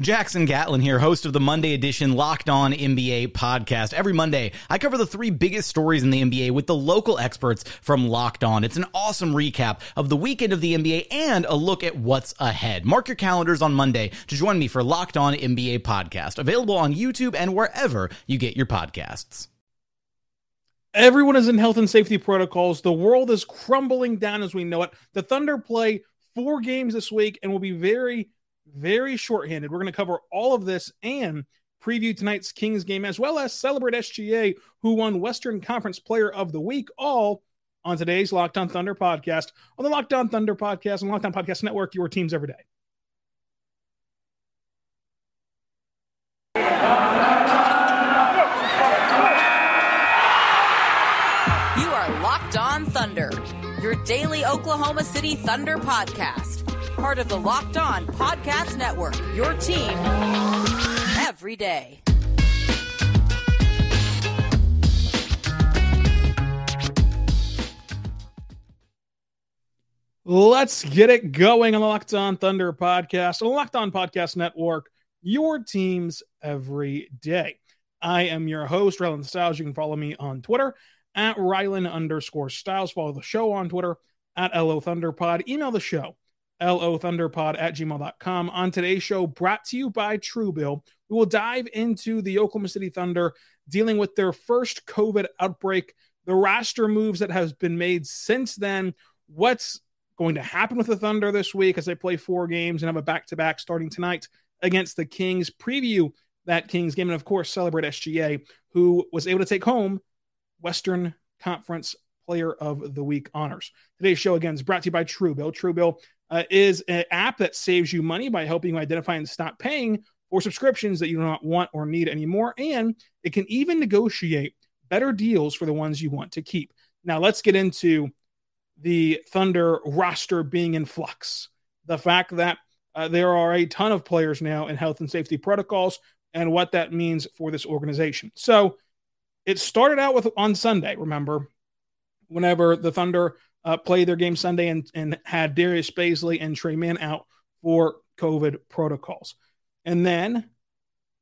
Jackson Gatlin here, host of the Monday edition Locked On NBA podcast. Every Monday, I cover the three biggest stories in the NBA with the local experts from Locked On. It's an awesome recap of the weekend of the NBA and a look at what's ahead. Mark your calendars on Monday to join me for Locked On NBA podcast, available on YouTube and wherever you get your podcasts. Everyone is in health and safety protocols. The world is crumbling down as we know it. The Thunder play four games this week and will be very, very shorthanded. We're going to cover all of this and preview tonight's Kings game, as well as celebrate SGA, who won Western Conference Player of the Week, all on today's Locked On Thunder podcast, on the Locked On Thunder podcast and Locked On Podcast Network, your teams every day. You are Locked On Thunder, your daily Oklahoma City Thunder podcast. Part of the Locked On Podcast Network, your team every day. Let's get it going on the Locked On Thunder podcast, the Locked On Podcast Network, your teams every day. I am your host, Rylan Stiles. You can follow me on Twitter at Rylan underscore Stiles. Follow the show on Twitter at LO Thunderpod. Email the show, LO Thunderpod at gmail.com. On today's show, brought to you by Truebill, we will dive into the Oklahoma City Thunder dealing with their first COVID outbreak, the roster moves that has been made since then, what's going to happen with the Thunder this week as they play four games and have a back to back starting tonight against the Kings. Preview that Kings game and, of course, celebrate SGA, who was able to take home Western Conference Player of the Week honors. Today's show, again, is brought to you by Truebill. Truebill uh, is an app that saves you money by helping you identify and stop paying for subscriptions that you do not want or need anymore. And it can even negotiate better deals for the ones you want to keep. Now, let's get into the Thunder roster being in flux. The fact that uh, there are a ton of players now in health and safety protocols and what that means for this organization. So it started out with on Sunday, remember, whenever the Thunder uh, played their game Sunday and, and had Darius Bazley and Tre Mann out for COVID protocols. And then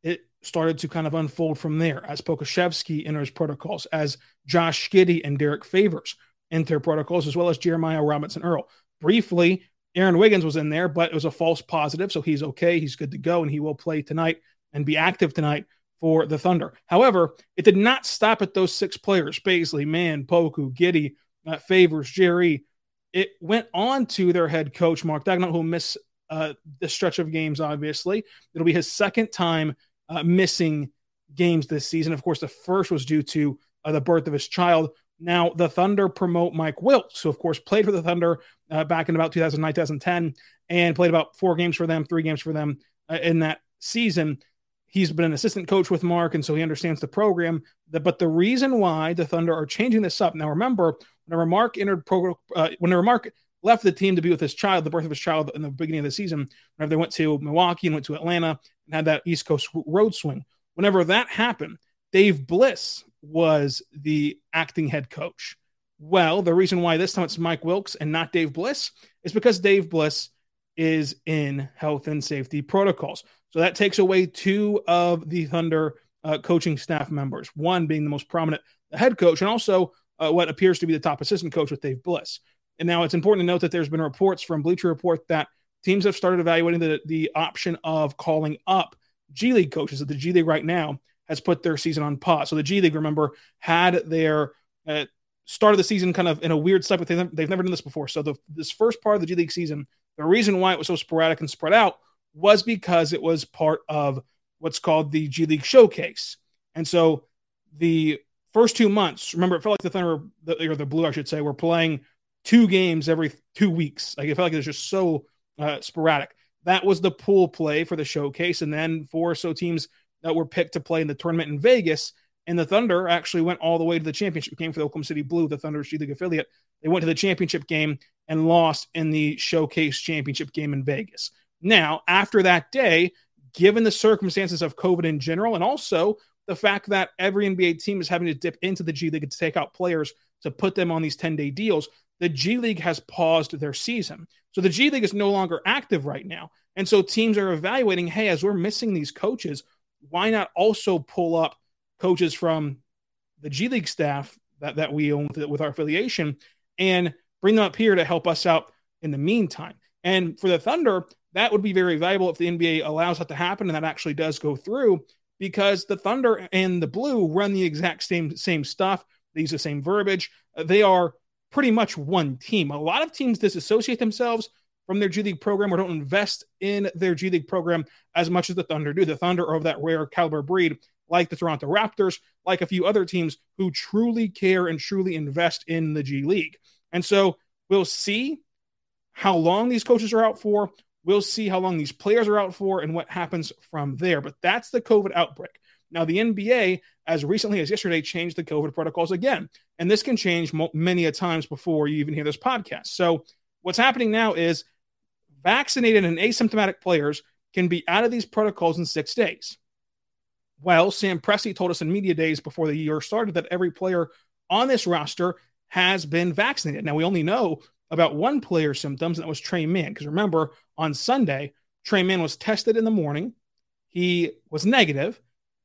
it started to kind of unfold from there as Pokusevski enters protocols, as Josh Giddey and Derrick Favors enter protocols, as well as Jeremiah Robinson Earl. Briefly, Aaron Wiggins was in there, but it was a false positive, so he's okay. He's good to go, and he will play tonight and be active tonight for the Thunder. However, it did not stop at those six players Bazley, Mann, Poku, Giddey, uh, Favors, Jerry. It went on to their head coach, Mark Daigneault, who missed uh, the stretch of games, obviously. It'll be his second time uh, missing games this season. Of course, the first was due to uh, the birth of his child. Now, the Thunder promote Mike Wilks, who, of course, played for the Thunder uh, back in about 2009, 2010, and played about four games for them, three games for them uh, in that season. He's been an assistant coach with Mark, and so he understands the program. But the reason why the Thunder are changing this up now, remember, whenever Mark entered pro, uh, whenever Mark left the team to be with his child, the birth of his child in the beginning of the season, whenever they went to Milwaukee and went to Atlanta and had that East Coast road swing, whenever that happened, Dave Bliss was the acting head coach. Well, the reason why this time it's Mike Wilks and not Dave Bliss is because Dave Bliss is in health and safety protocols. So that takes away two of the Thunder uh, coaching staff members, one being the most prominent, the head coach, and also uh, what appears to be the top assistant coach with Dave Bliss. And now it's important to note that there's been reports from Bleacher Report that teams have started evaluating the, the option of calling up G League coaches. That the G League right now has put their season on pause. So the G League, remember, had their uh, start of the season kind of in a weird but they've, they've never done this before. So the, this first part of the G League season, the reason why it was so sporadic and spread out was because it was part of what's called the G League Showcase. And so the first two months, remember, it felt like the Thunder, or the Blue, I should say, were playing two games every two weeks. Like it felt like it was just so uh, sporadic. That was the pool play for the showcase. And then four or so teams that were picked to play in the tournament in Vegas. And the Thunder actually went all the way to the championship game for the Oklahoma City Blue, the Thunder G League affiliate. They went to the championship game and lost in the showcase championship game in Vegas. Now, after that day, given the circumstances of COVID in general, and also the fact that every NBA team is having to dip into the G League to take out players to put them on these 10 day deals, the G League has paused their season. So the G League is no longer active right now. And so teams are evaluating hey, as we're missing these coaches, why not also pull up coaches from the G League staff that, that we own with, with our affiliation and bring them up here to help us out in the meantime? And for the Thunder, that would be very valuable if the NBA allows that to happen and that actually does go through because the Thunder and the Blue run the exact same same stuff. They use the same verbiage. Uh, they are pretty much one team. A lot of teams disassociate themselves from their G League program or don't invest in their G League program as much as the Thunder do. The Thunder are of that rare caliber breed, like the Toronto Raptors, like a few other teams who truly care and truly invest in the G League. And so we'll see how long these coaches are out for. We'll see how long these players are out for and what happens from there. But that's the COVID outbreak. Now, the NBA, as recently as yesterday, changed the COVID protocols again. And this can change mo- many a times before you even hear this podcast. So, what's happening now is vaccinated and asymptomatic players can be out of these protocols in six days. Well, Sam Presti told us in media days before the year started that every player on this roster has been vaccinated. Now, we only know about one player's symptoms, and that was Tre Mann. Because remember, on Sunday, Tre Mann was tested in the morning. He was negative,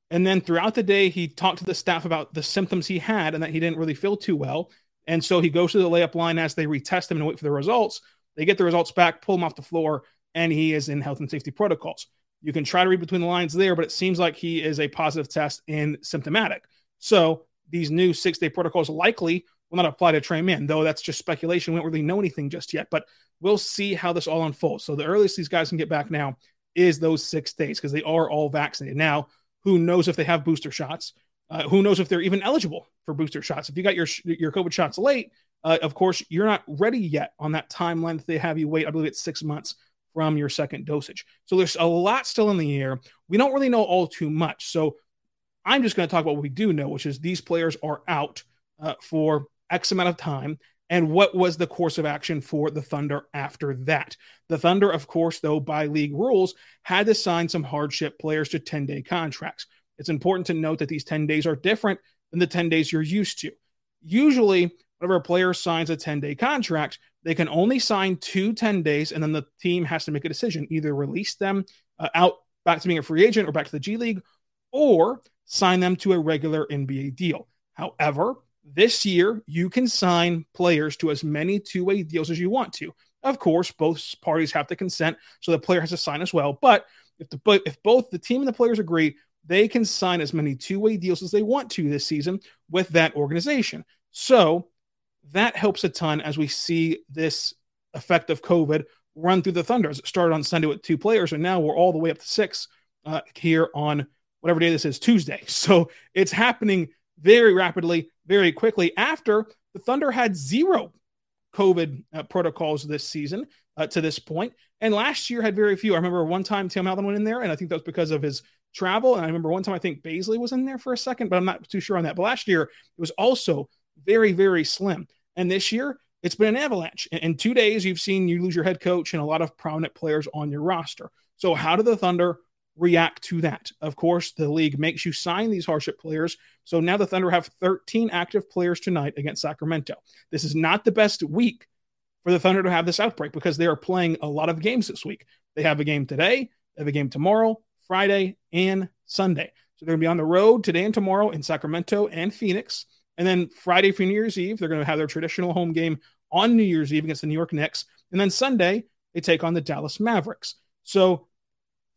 and then throughout the day, he talked to the staff about the symptoms he had and that he didn't really feel too well. And so he goes to the layup line as they retest him and wait for the results. They get the results back, pull him off the floor, and he is in health and safety protocols. You can try to read between the lines there, but it seems like he is a positive test and symptomatic. So these new six day protocols likely will not apply to Tre Mann, though that's just speculation. We don't really know anything just yet, but we'll see how this all unfolds. So the earliest these guys can get back now is those six days because they are all vaccinated. Now, who knows if they have booster shots? Uh, who knows if they're even eligible for booster shots? If you got your your COVID shots late, uh, of course you're not ready yet on that timeline that they have you wait. I believe it's six months from your second dosage. So there's a lot still in the air. We don't really know all too much. So I'm just going to talk about what we do know, which is these players are out uh, for X amount of time. And what was the course of action for the Thunder after that? The Thunder, of course, though, by league rules, had to sign some hardship players to 10 day contracts. It's important to note that these 10 days are different than the 10 days you're used to. Usually, whenever a player signs a 10 day contract, they can only sign two 10 days, and then the team has to make a decision either release them uh, out back to being a free agent or back to the G League, or sign them to a regular NBA deal. However, this year, you can sign players to as many two way deals as you want to. Of course, both parties have to consent, so the player has to sign as well. But if the if both the team and the players agree, they can sign as many two way deals as they want to this season with that organization. So that helps a ton as we see this effect of COVID run through the Thunders. It started on Sunday with two players, and now we're all the way up to six uh, here on whatever day this is, Tuesday. So it's happening very rapidly, very quickly after the Thunder had zero COVID uh, protocols this season uh, to this point, and last year had very few. I remember one time Tim Alvin went in there, and I think that was because of his travel. And I remember one time I think Bazley was in there for a second, but I'm not too sure on that. But last year it was also very, very slim. And this year it's been an avalanche. In, in two days, you've seen you lose your head coach and a lot of prominent players on your roster. So how do the Thunder react to that. Of course, the league makes you sign these hardship players. So now the Thunder have 13 active players tonight against Sacramento. This is not the best week for the Thunder to have this outbreak because they are playing a lot of games this week. They have a game today, they have a game tomorrow, Friday, and Sunday. So they're going to be on the road today and tomorrow in Sacramento and Phoenix. And then Friday for New Year's Eve, they're going to have their traditional home game on New Year's Eve against the New York Knicks. And then Sunday, they take on the Dallas Mavericks. So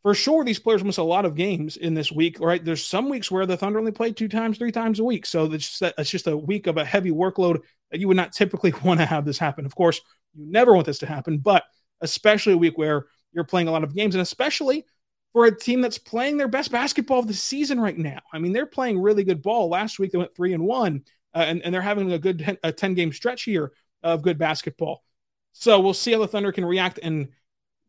for sure, these players miss a lot of games in this week, right? There's some weeks where the Thunder only play two times, three times a week. So it's just, it's just a week of a heavy workload that you would not typically want to have this happen. Of course, you never want this to happen, but especially a week where you're playing a lot of games, and especially for a team that's playing their best basketball of the season right now. I mean, they're playing really good ball. Last week they went three and one, uh, and, and they're having a good 10, a 10 game stretch here of good basketball. So we'll see how the Thunder can react and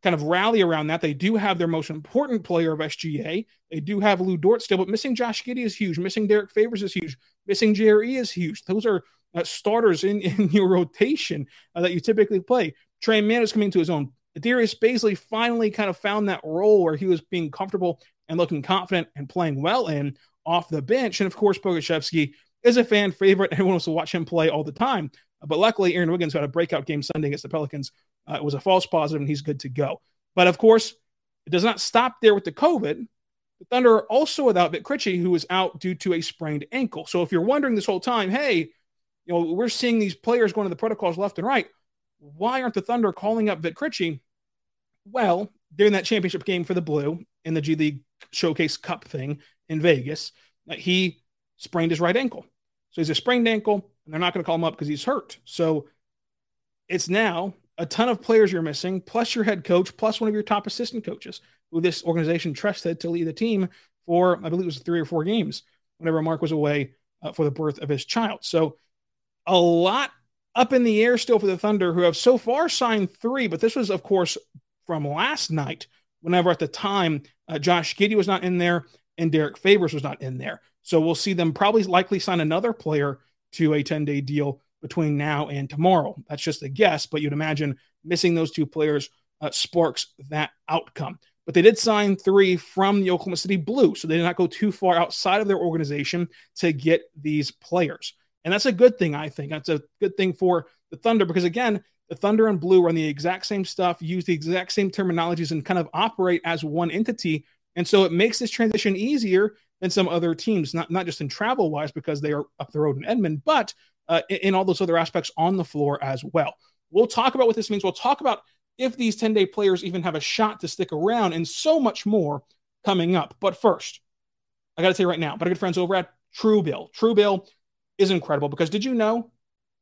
kind of rally around that. They do have their most important player of SGA. They do have Lu Dort still, but missing Josh Giddey is huge. Missing Derrick Favors is huge. Missing JRE is huge. Those are uh, starters in, in your rotation uh, that you typically play. Tre Mann is coming to his own. Darius Bazley finally kind of found that role where he was being comfortable and looking confident and playing well in off the bench. And of course, Pokusevski is a fan favorite. Everyone wants to watch him play all the time. But luckily, Aaron Wiggins had a breakout game Sunday against the Pelicans. Uh, it was a false positive, and he's good to go. But of course, it does not stop there with the COVID. The Thunder are also without Vit Krejci, who is out due to a sprained ankle. So if you're wondering this whole time, hey, you know, we're seeing these players going to the protocols left and right. Why aren't the Thunder calling up Krejci? Well, during that championship game for the Blue in the G League Showcase Cup thing in Vegas, uh, he sprained his right ankle. So he's a sprained ankle, and they're not going to call him up because he's hurt. So it's now a ton of players you're missing, plus your head coach, plus one of your top assistant coaches, who this organization trusted to lead the team for, I believe it was three or four games whenever Mark was away uh, for the birth of his child. So a lot up in the air still for the Thunder, who have so far signed three, but this was, of course, from last night, whenever at the time uh, Josh Giddey was not in there and Derrick Favors was not in there. So we'll see them probably likely sign another player to a 10 day deal between now and tomorrow. That's just a guess, but you'd imagine missing those two players uh, sparks that outcome. But they did sign three from the Oklahoma City Blue, so they did not go too far outside of their organization to get these players. And that's a good thing, I think. That's a good thing for the Thunder because, again, the Thunder and Blue run the exact same stuff, use the exact same terminologies, and kind of operate as one entity. And so it makes this transition easier than some other teams, not, not just in travel wise, because they are up the road in Edmond, but uh, in all those other aspects on the floor as well. We'll talk about what this means. We'll talk about if these 10 day players even have a shot to stick around and so much more coming up. But first, I got to say right now, but our good friends over at Truebill. Truebill is incredible because did you know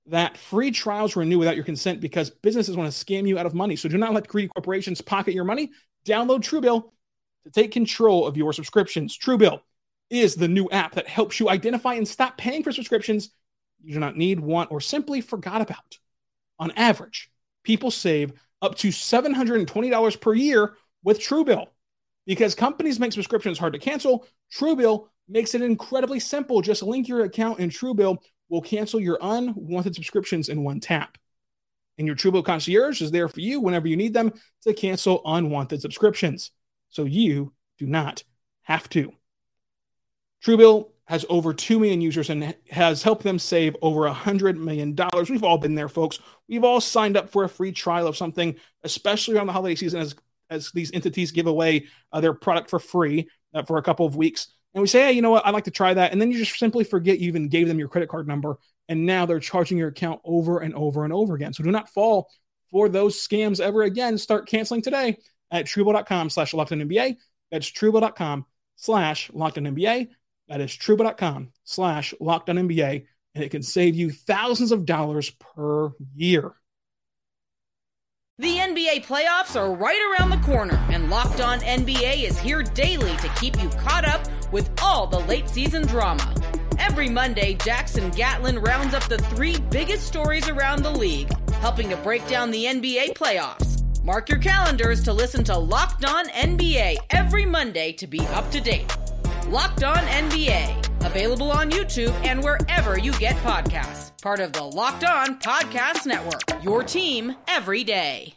that free trials renew without your consent because businesses want to scam you out of money? So do not let greedy corporations pocket your money. Download Truebill to take control of your subscriptions. Truebill is the new app that helps you identify and stop paying for subscriptions you do not need, want, or simply forgot about. On average, people save up to $720 per year with Truebill. Because companies make subscriptions hard to cancel, Truebill makes it incredibly simple. Just link your account and Truebill will cancel your unwanted subscriptions in one tap. And your Truebill concierge is there for you whenever you need them to cancel unwanted subscriptions. So you do not have to. Truebill has over 2 million users and has helped them save over $100 million. We've all been there, folks. We've all signed up for a free trial of something, especially around the holiday season as, as these entities give away uh, their product for free uh, for a couple of weeks. And we say, hey, you know what? I'd like to try that. And then you just simply forget you even gave them your credit card number. And now they're charging your account over and over and over again. So do not fall for those scams ever again. Start canceling today at truebill.com slash NBA. That's truebill.com slash NBA. That is truebill.com slash locked on NBA, and it can save you thousands of dollars per year. The NBA playoffs are right around the corner, and Locked On NBA is here daily to keep you caught up with all the late season drama. Every Monday, Jackson Gatlin rounds up the three biggest stories around the league, helping to break down the NBA playoffs. Mark your calendars to listen to Locked On NBA every Monday to be up to date. Locked On NBA, available on YouTube and wherever you get podcasts. Part of the Locked On Podcast Network, your team every day.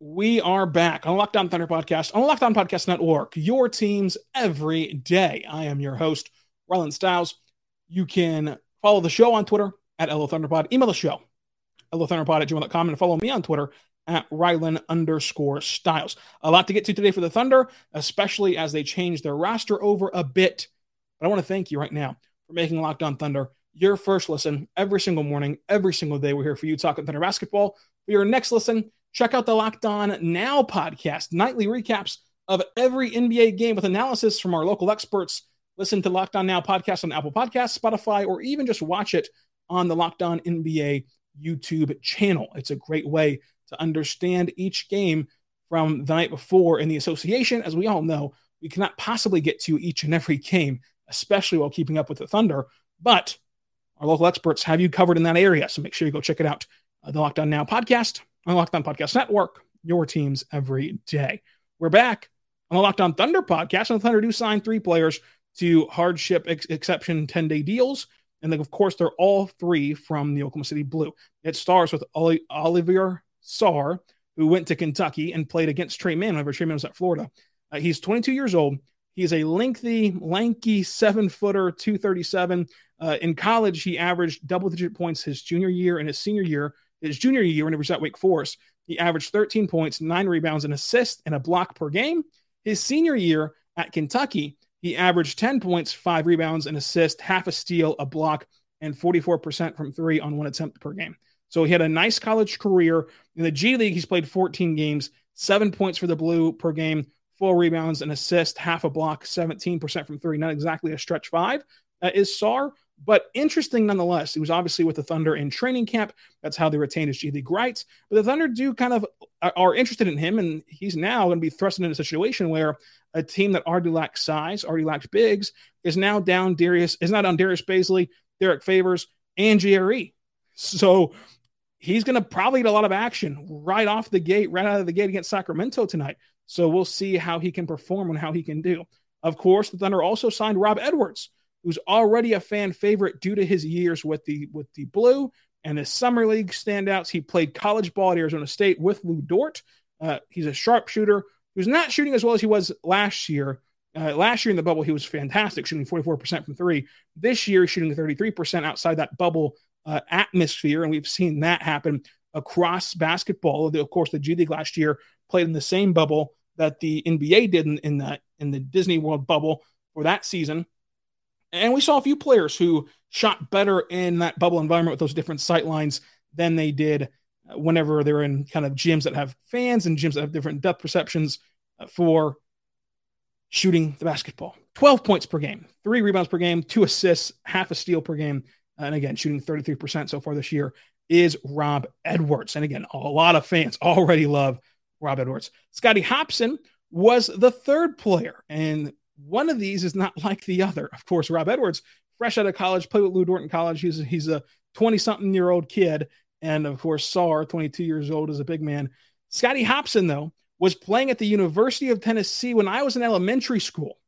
We are back on Locked On Thunder Podcast, on Locked On Podcast Network, your teams every day. I am your host, Rylan Stiles. You can follow the show on Twitter at LO Thunderpod. Email the show, LOThunderpod at gmail.com, and follow me on Twitter at Rylan underscore Stiles. A lot to get to today for the Thunder, especially as they change their roster over a bit. But I want to thank you right now for making Locked On Thunder your first listen every single morning, every single day. We're here for you talking Thunder basketball. For your next listen, check out the Locked On Now podcast, nightly recaps of every NBA game with analysis from our local experts. Listen to Locked On Now podcast on Apple Podcasts, Spotify, or even just watch it on the Locked On NBA YouTube channel. It's a great way to understand each game from the night before in the association. As we all know, we cannot possibly get to each and every game, especially while keeping up with the Thunder. But our local experts have you covered in that area. So make sure you go check it out. Uh, the Locked On Now podcast on Locked On Podcast Network, your teams every day. We're back on the Locked On Thunder podcast. And the Thunder do sign three players to hardship ex- exception 10 day deals. And then, of course, they're all three from the Oklahoma City Blue. It starts with Oli- Olivier Sarr, who went to Kentucky and played against Tre Mann whenever Tre Mann was at Florida. Uh, he's 22 years old. He's a lengthy, lanky seven footer, 237. Uh, in college, he averaged double digit points his junior year and his senior year. His junior year, whenever he was at Wake Forest, he averaged 13 points, nine rebounds, an assist, and a block per game. His senior year at Kentucky, he averaged 10 points, five rebounds, an assist, half a steal, a block, and 44% from three on one attempt per game. So he had a nice college career. In the G League, he's played 14 games, seven points for the Blue per game, four rebounds, an assist, half a block, 17% from three. Not exactly a stretch five uh, is Sarr, but interesting nonetheless. He was obviously with the Thunder in training camp. That's how they retained his G League rights. But the Thunder do kind of uh, are interested in him, and he's now going to be thrust into a situation where a team that already lacks size, already lacks bigs, is now down Darius, is not on Darius Bazley, Derrick Favors, and JRE. So he's going to probably get a lot of action right off the gate, right out of the gate against Sacramento tonight. So we'll see how he can perform and how he can do. Of course, the Thunder also signed Rob Edwards, who's already a fan favorite due to his years with the with the Blue and his summer league standouts. He played college ball at Arizona State with Lu Dort. Uh, he's a sharpshooter who's not shooting as well as he was last year. Uh, last year in the bubble, he was fantastic, shooting 44% from three. This year, shooting 33% outside that bubble uh, atmosphere. And we've seen that happen across basketball. Of course, the G League last year played in the same bubble that the NBA did in, in, the, in the Disney World bubble for that season. And we saw a few players who shot better in that bubble environment with those different sight lines than they did whenever they're in kind of gyms that have fans and gyms that have different depth perceptions uh, for shooting the basketball. 12 points per game, three rebounds per game, two assists, half a steal per game. And again, shooting 33% so far this year is Rob Edwards. And again, a lot of fans already love Rob Edwards. Scotty Hopson was the third player, and one of these is not like the other. Of course, Rob Edwards, fresh out of college, played with Lu Dort in college. He's, he's a 20 something year old kid and of course, Sarr, 22 years old, is a big man. Scotty Hopson, though, was playing at the University of Tennessee when I was in elementary school.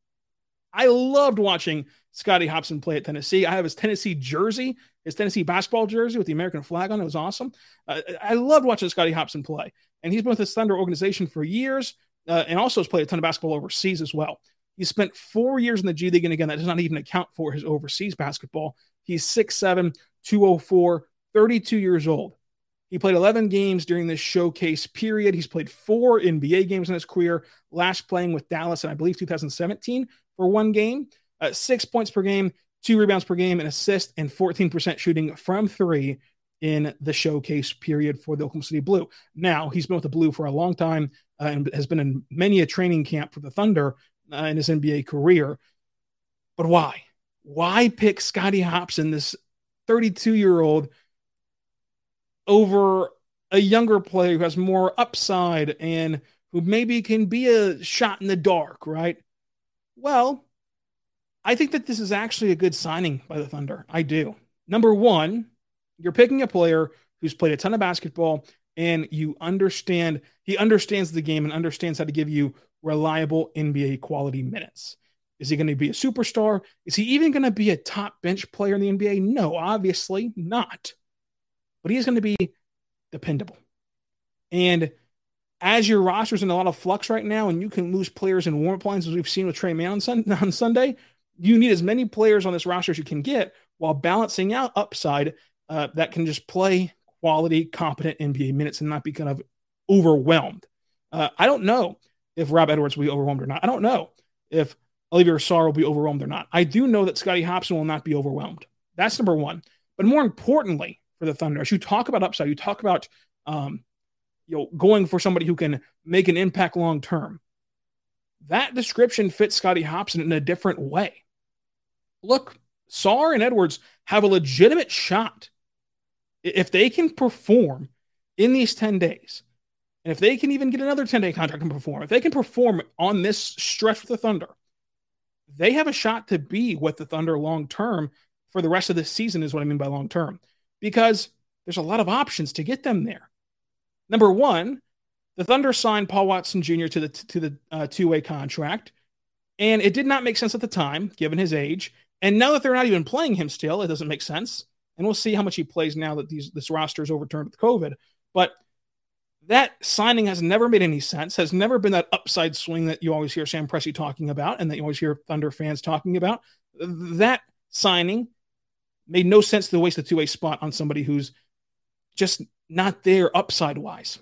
I loved watching Scotty Hopson play at Tennessee. I have his Tennessee jersey, his Tennessee basketball jersey with the American flag on. It was awesome. Uh, I loved watching Scotty Hopson play. And he's been with his Thunder organization for years uh, and also has played a ton of basketball overseas as well. He spent four years in the G League. And again, that does not even account for his overseas basketball. He's 6'7, 204, 32 years old. He played 11 games during this showcase period. He's played four NBA games in his career, last playing with Dallas in, I believe, 2017 for one game. Uh, six points per game, two rebounds per game, an assist, and 14% shooting from three in the showcase period for the Oklahoma City Blue. Now, he's been with the Blue for a long time uh, and has been in many a training camp for the Thunder uh, in his NBA career. But why? Why pick Scotty Hopson, this 32 year old over a younger player who has more upside and who maybe can be a shot in the dark, right? Well, I think that this is actually a good signing by the Thunder. I do. Number one, you're picking a player who's played a ton of basketball and you understand, he understands the game and understands how to give you reliable NBA quality minutes. Is he going to be a superstar? Is he even going to be a top bench player in the NBA? No, obviously not but he's going to be dependable. And as your roster's in a lot of flux right now, and you can lose players in warm up lines, as we've seen with Tre Mann on Sunday, you need as many players on this roster as you can get while balancing out upside uh, that can just play quality, competent NBA minutes and not be kind of overwhelmed. Uh, I don't know if Rob Edwards will be overwhelmed or not. I don't know if Olivier Sarr will be overwhelmed or not. I do know that Scotty Hopson will not be overwhelmed. That's number one. But more importantly for the Thunder, as you talk about upside, you talk about um, you know going for somebody who can make an impact long term. That description fits Scotty Hopson in a different way. Look, Sarr and Edwards have a legitimate shot if they can perform in these 10 days. And if they can even get another 10 day contract and perform, if they can perform on this stretch with the Thunder, they have a shot to be with the Thunder long term for the rest of the season, is what I mean by long term, because there's a lot of options to get them there. Number one, the Thunder signed Paul Watson Jr. to the to the uh, two way contract, and it did not make sense at the time, given his age. And now that they're not even playing him still, it doesn't make sense. And we'll see how much he plays now that these this roster is overturned with COVID. But that signing has never made any sense, has never been that upside swing that you always hear Sam Presti talking about and that you always hear Thunder fans talking about. That signing made no sense to waste a two way spot on somebody who's just not there upside wise.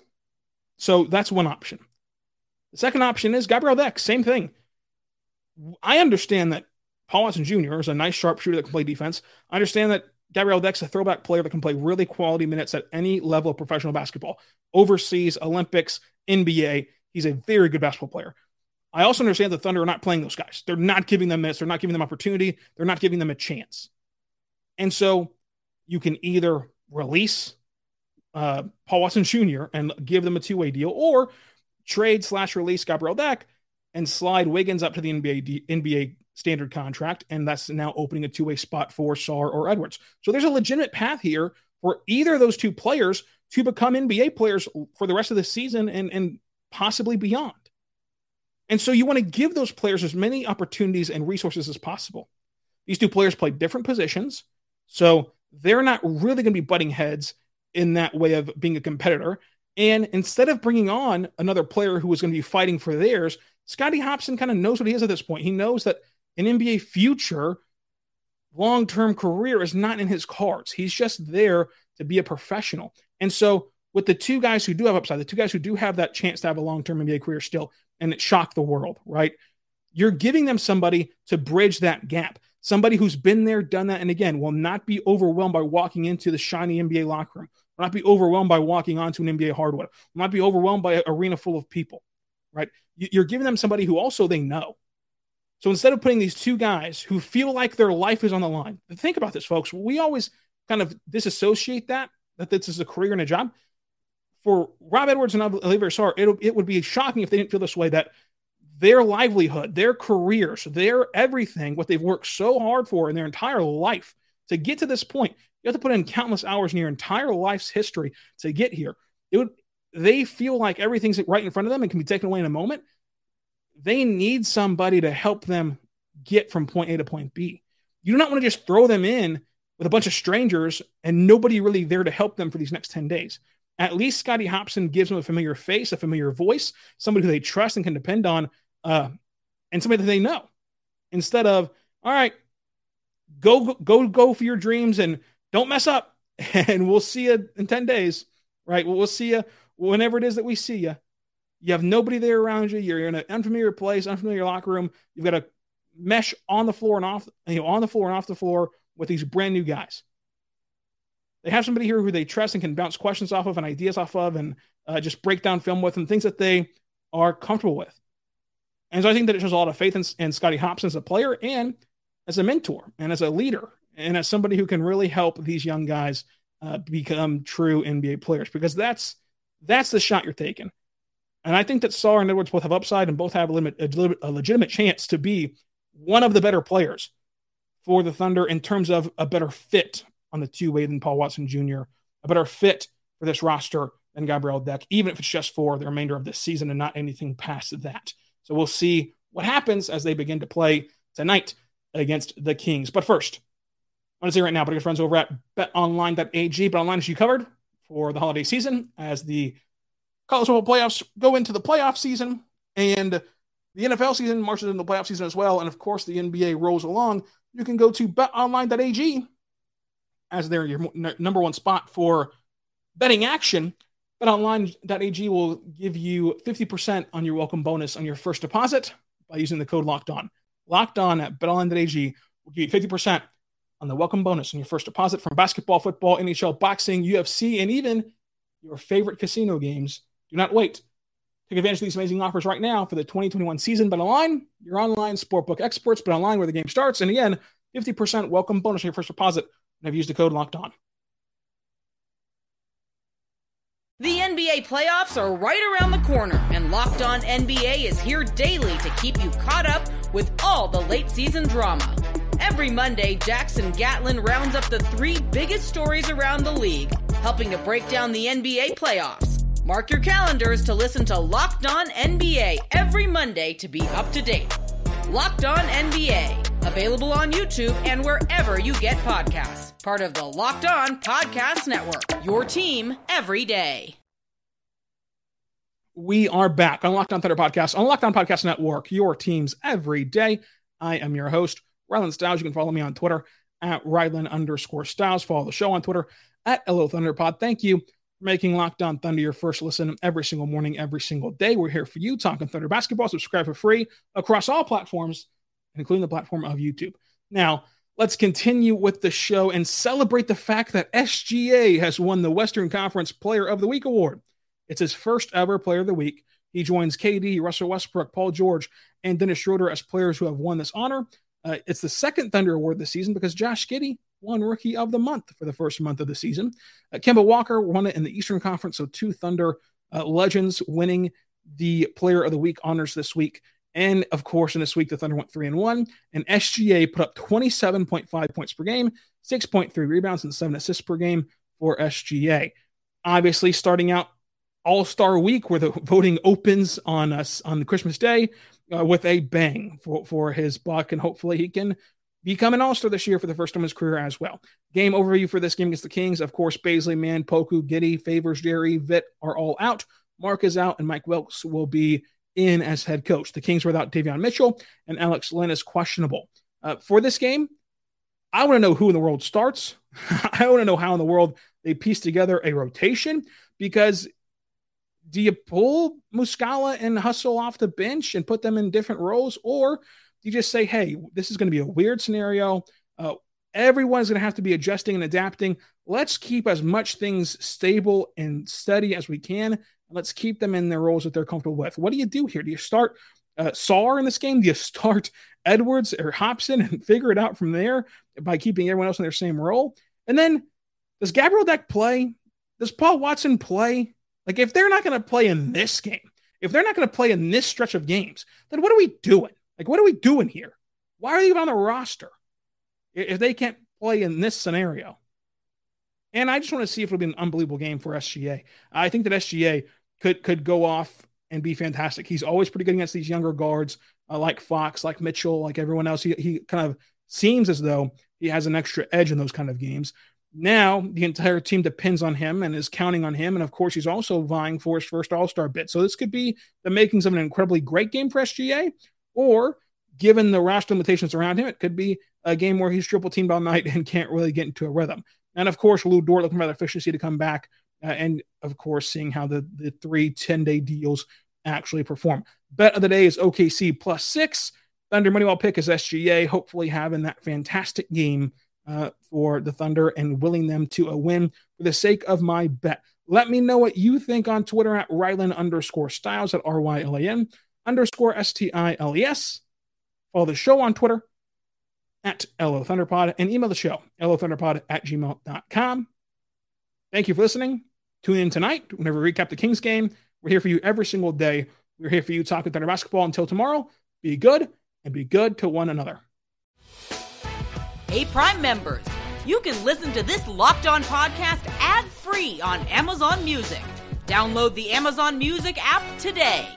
So that's one option. The second option is Gabriel Deck, same thing. I understand that Paul Watson Jr. is a nice sharpshooter that can play defense. I understand that Gabriel Deck's a throwback player that can play really quality minutes at any level of professional basketball, overseas, Olympics, NBA. He's a very good basketball player. I also understand the Thunder are not playing those guys. They're not giving them minutes. They're not giving them opportunity. They're not giving them a chance. And so you can either release uh, Paul Watson Jr. and give them a two way deal, or trade slash release Gabriel Deck and slide Wiggins up to the NBA NBA standard contract, and that's now opening a two way spot for Sarr or Edwards. So there's a legitimate path here for either of those two players to become NBA players for the rest of the season and, and possibly beyond. And so you want to give those players as many opportunities and resources as possible. These two players play different positions, so they're not really going to be butting heads in that way of being a competitor. And instead of bringing on another player who is going to be fighting for theirs, Scotty Hopson kind of knows what he is at this point. He knows that an NBA future long term career is not in his cards. He's just there to be a professional. And so, with the two guys who do have upside, the two guys who do have that chance to have a long term NBA career still, and it shocked the world, right? You're giving them somebody to bridge that gap, somebody who's been there, done that, and again, will not be overwhelmed by walking into the shiny NBA locker room, will not be overwhelmed by walking onto an NBA hardwood, will not be overwhelmed by an arena full of people, right? You're giving them somebody who also they know so instead of putting these two guys who feel like their life is on the line, think about this, folks. We always kind of disassociate that, that this is a career and a job. For Rob Edwards and Olivier Sarr, it, it would be shocking if they didn't feel this way that their livelihood, their careers, their everything, what they've worked so hard for in their entire life to get to this point, you have to put in countless hours in your entire life's history to get here. It would, they feel like everything's right in front of them and can be taken away in a moment they need somebody to help them get from point A to point B. You do not want to just throw them in with a bunch of strangers and nobody really there to help them for these next 10 days. At least Scotty Hopson gives them a familiar face, a familiar voice, somebody who they trust and can depend on, uh, and somebody that they know. Instead of, all right, go go go for your dreams and don't mess up, and we'll see you in 10 days, right? We'll see you whenever it is that we see you. You have nobody there around you. You're in an unfamiliar place, unfamiliar locker room. You've got a mesh on the floor and off, you know, on the floor and off the floor with these brand new guys. They have somebody here who they trust and can bounce questions off of and ideas off of and uh, just break down film with and things that they are comfortable with. And so I think that it shows a lot of faith in, in Scotty Hopson as a player and as a mentor and as a leader and as somebody who can really help these young guys uh, become true NBA players because that's that's the shot you're taking. And I think that Sarr and Edwards both have upside and both have a, limit, a, legitimate chance to be one of the better players for the Thunder in terms of a better fit on the two way than Paul Watson Jr., a better fit for this roster than Gabriel Deck, even if it's just for the remainder of this season and not anything past that. So we'll see what happens as they begin to play tonight against the Kings. But first, I want to say right now, but your friends over at betonline.ag, betonline is you covered for the holiday season as the college football playoffs go into the playoff season, and the NFL season marches into the playoff season as well. And of course, the NBA rolls along. You can go to betonline.ag as their your number one spot for betting action. BetOnline.ag will give you 50% on your welcome bonus on your first deposit by using the code Locked On. Locked On at BetOnline.ag will give you 50% on the welcome bonus on your first deposit from basketball, football, NHL, boxing, UFC, and even your favorite casino games. Do not wait. Take advantage of these amazing offers right now for the 2021 season. BetOnline, your online sportbook experts. BetOnline, where the game starts. And again, 50% welcome bonus on your first deposit. And I've used the code Locked On. The NBA playoffs are right around the corner, and Locked On NBA is here daily to keep you caught up with all the late season drama. Every Monday, Jackson Gatlin rounds up the three biggest stories around the league, helping to break down the NBA playoffs. Mark your calendars to listen to Locked On NBA every Monday to be up to date. Locked On NBA, available on YouTube and wherever you get podcasts. Part of the Locked On Podcast Network. Your team every day. We are back on Locked On Thunder Podcast, on Locked On Podcast Network, your teams every day. I am your host, Rylan Stiles. You can follow me on Twitter at Rylan underscore Stiles. Follow the show on Twitter at LO Thunderpod. Thank you making Locked On Thunder your first listen every single morning, every single day. We're here for you, talking Thunder basketball. Subscribe for free across all platforms, including the platform of YouTube. Now, let's continue with the show and celebrate the fact that SGA has won the Western Conference Player of the Week award. It's his first ever Player of the Week. He joins KD, Russell Westbrook, Paul George, and Dennis Schroeder as players who have won this honor. Uh, it's the second Thunder award this season because Josh Giddey won Rookie of the Month for the first month of the season. Uh, Kemba Walker won it in the Eastern Conference, so two Thunder uh, legends winning the Player of the Week honors this week. And of course, in this week, the Thunder went three and one, and SGA put up 27.5 points per game, 6.3 rebounds, and seven assists per game for SGA. Obviously, starting out All Star Week, where the voting opens on us on Christmas Day, uh, with a bang for, for his buck, and hopefully he can become an All Star this year for the first time in his career as well. Game overview for this game against the Kings. Of course, Bazley, Mann, Poku, Giddey, Favors, Jerry, Vit are all out. Mark is out, and Mike Wilks will be in as head coach. The Kings without Davion Mitchell, and Alex Len is questionable. Uh, for this game, I want to know who in the world starts. I want to know how in the world they piece together a rotation because do you pull Muscala and Hustle off the bench and put them in different roles, or you just say, "Hey, this is going to be a weird scenario. Uh, everyone's going to have to be adjusting and adapting. Let's keep as much things stable and steady as we can. Let's keep them in their roles that they're comfortable with." What do you do here? Do you start uh, in this game? Do you start Edwards or Hopson and figure it out from there by keeping everyone else in their same role? And then does Gabriel Deck play? Does Paul Watson play? Like, if they're not going to play in this game, if they're not going to play in this stretch of games, then what are we doing? Like, what are we doing here? Why are they even on the roster if they can't play in this scenario? And I just want to see if it'll be an unbelievable game for SGA. I think that SGA could could go off and be fantastic. He's always pretty good against these younger guards, uh, like Fox, like Mitchell, like everyone else. He he kind of seems as though he has an extra edge in those kind of games. Now the entire team depends on him and is counting on him. And of course, he's also vying for his first All Star bid. So this could be the makings of an incredibly great game for SGA, or given the roster limitations around him, it could be a game where he's triple teamed all night and can't really get into a rhythm. And of course, Lu Dort looking for that efficiency to come back. Uh, and of course, seeing how the, the three 10 day deals actually perform. Bet of the day is OKC plus six. Thunder Moneyball pick is SGA, hopefully having that fantastic game uh, for the Thunder and willing them to a win for the sake of my bet. Let me know what you think on Twitter at Rylan underscore Stiles at R Y L A N underscore S T I L E S. Follow the show on Twitter at LO Thunderpod and email the show, LOThunderpod at gmail.com. Thank you for listening. Tune in tonight whenever we recap the Kings game. We're here for you every single day. We're here for you talking Thunder basketball until tomorrow. Be good and be good to one another. Hey, Prime members, you can listen to this locked on podcast ad free on Amazon Music. Download the Amazon Music app today.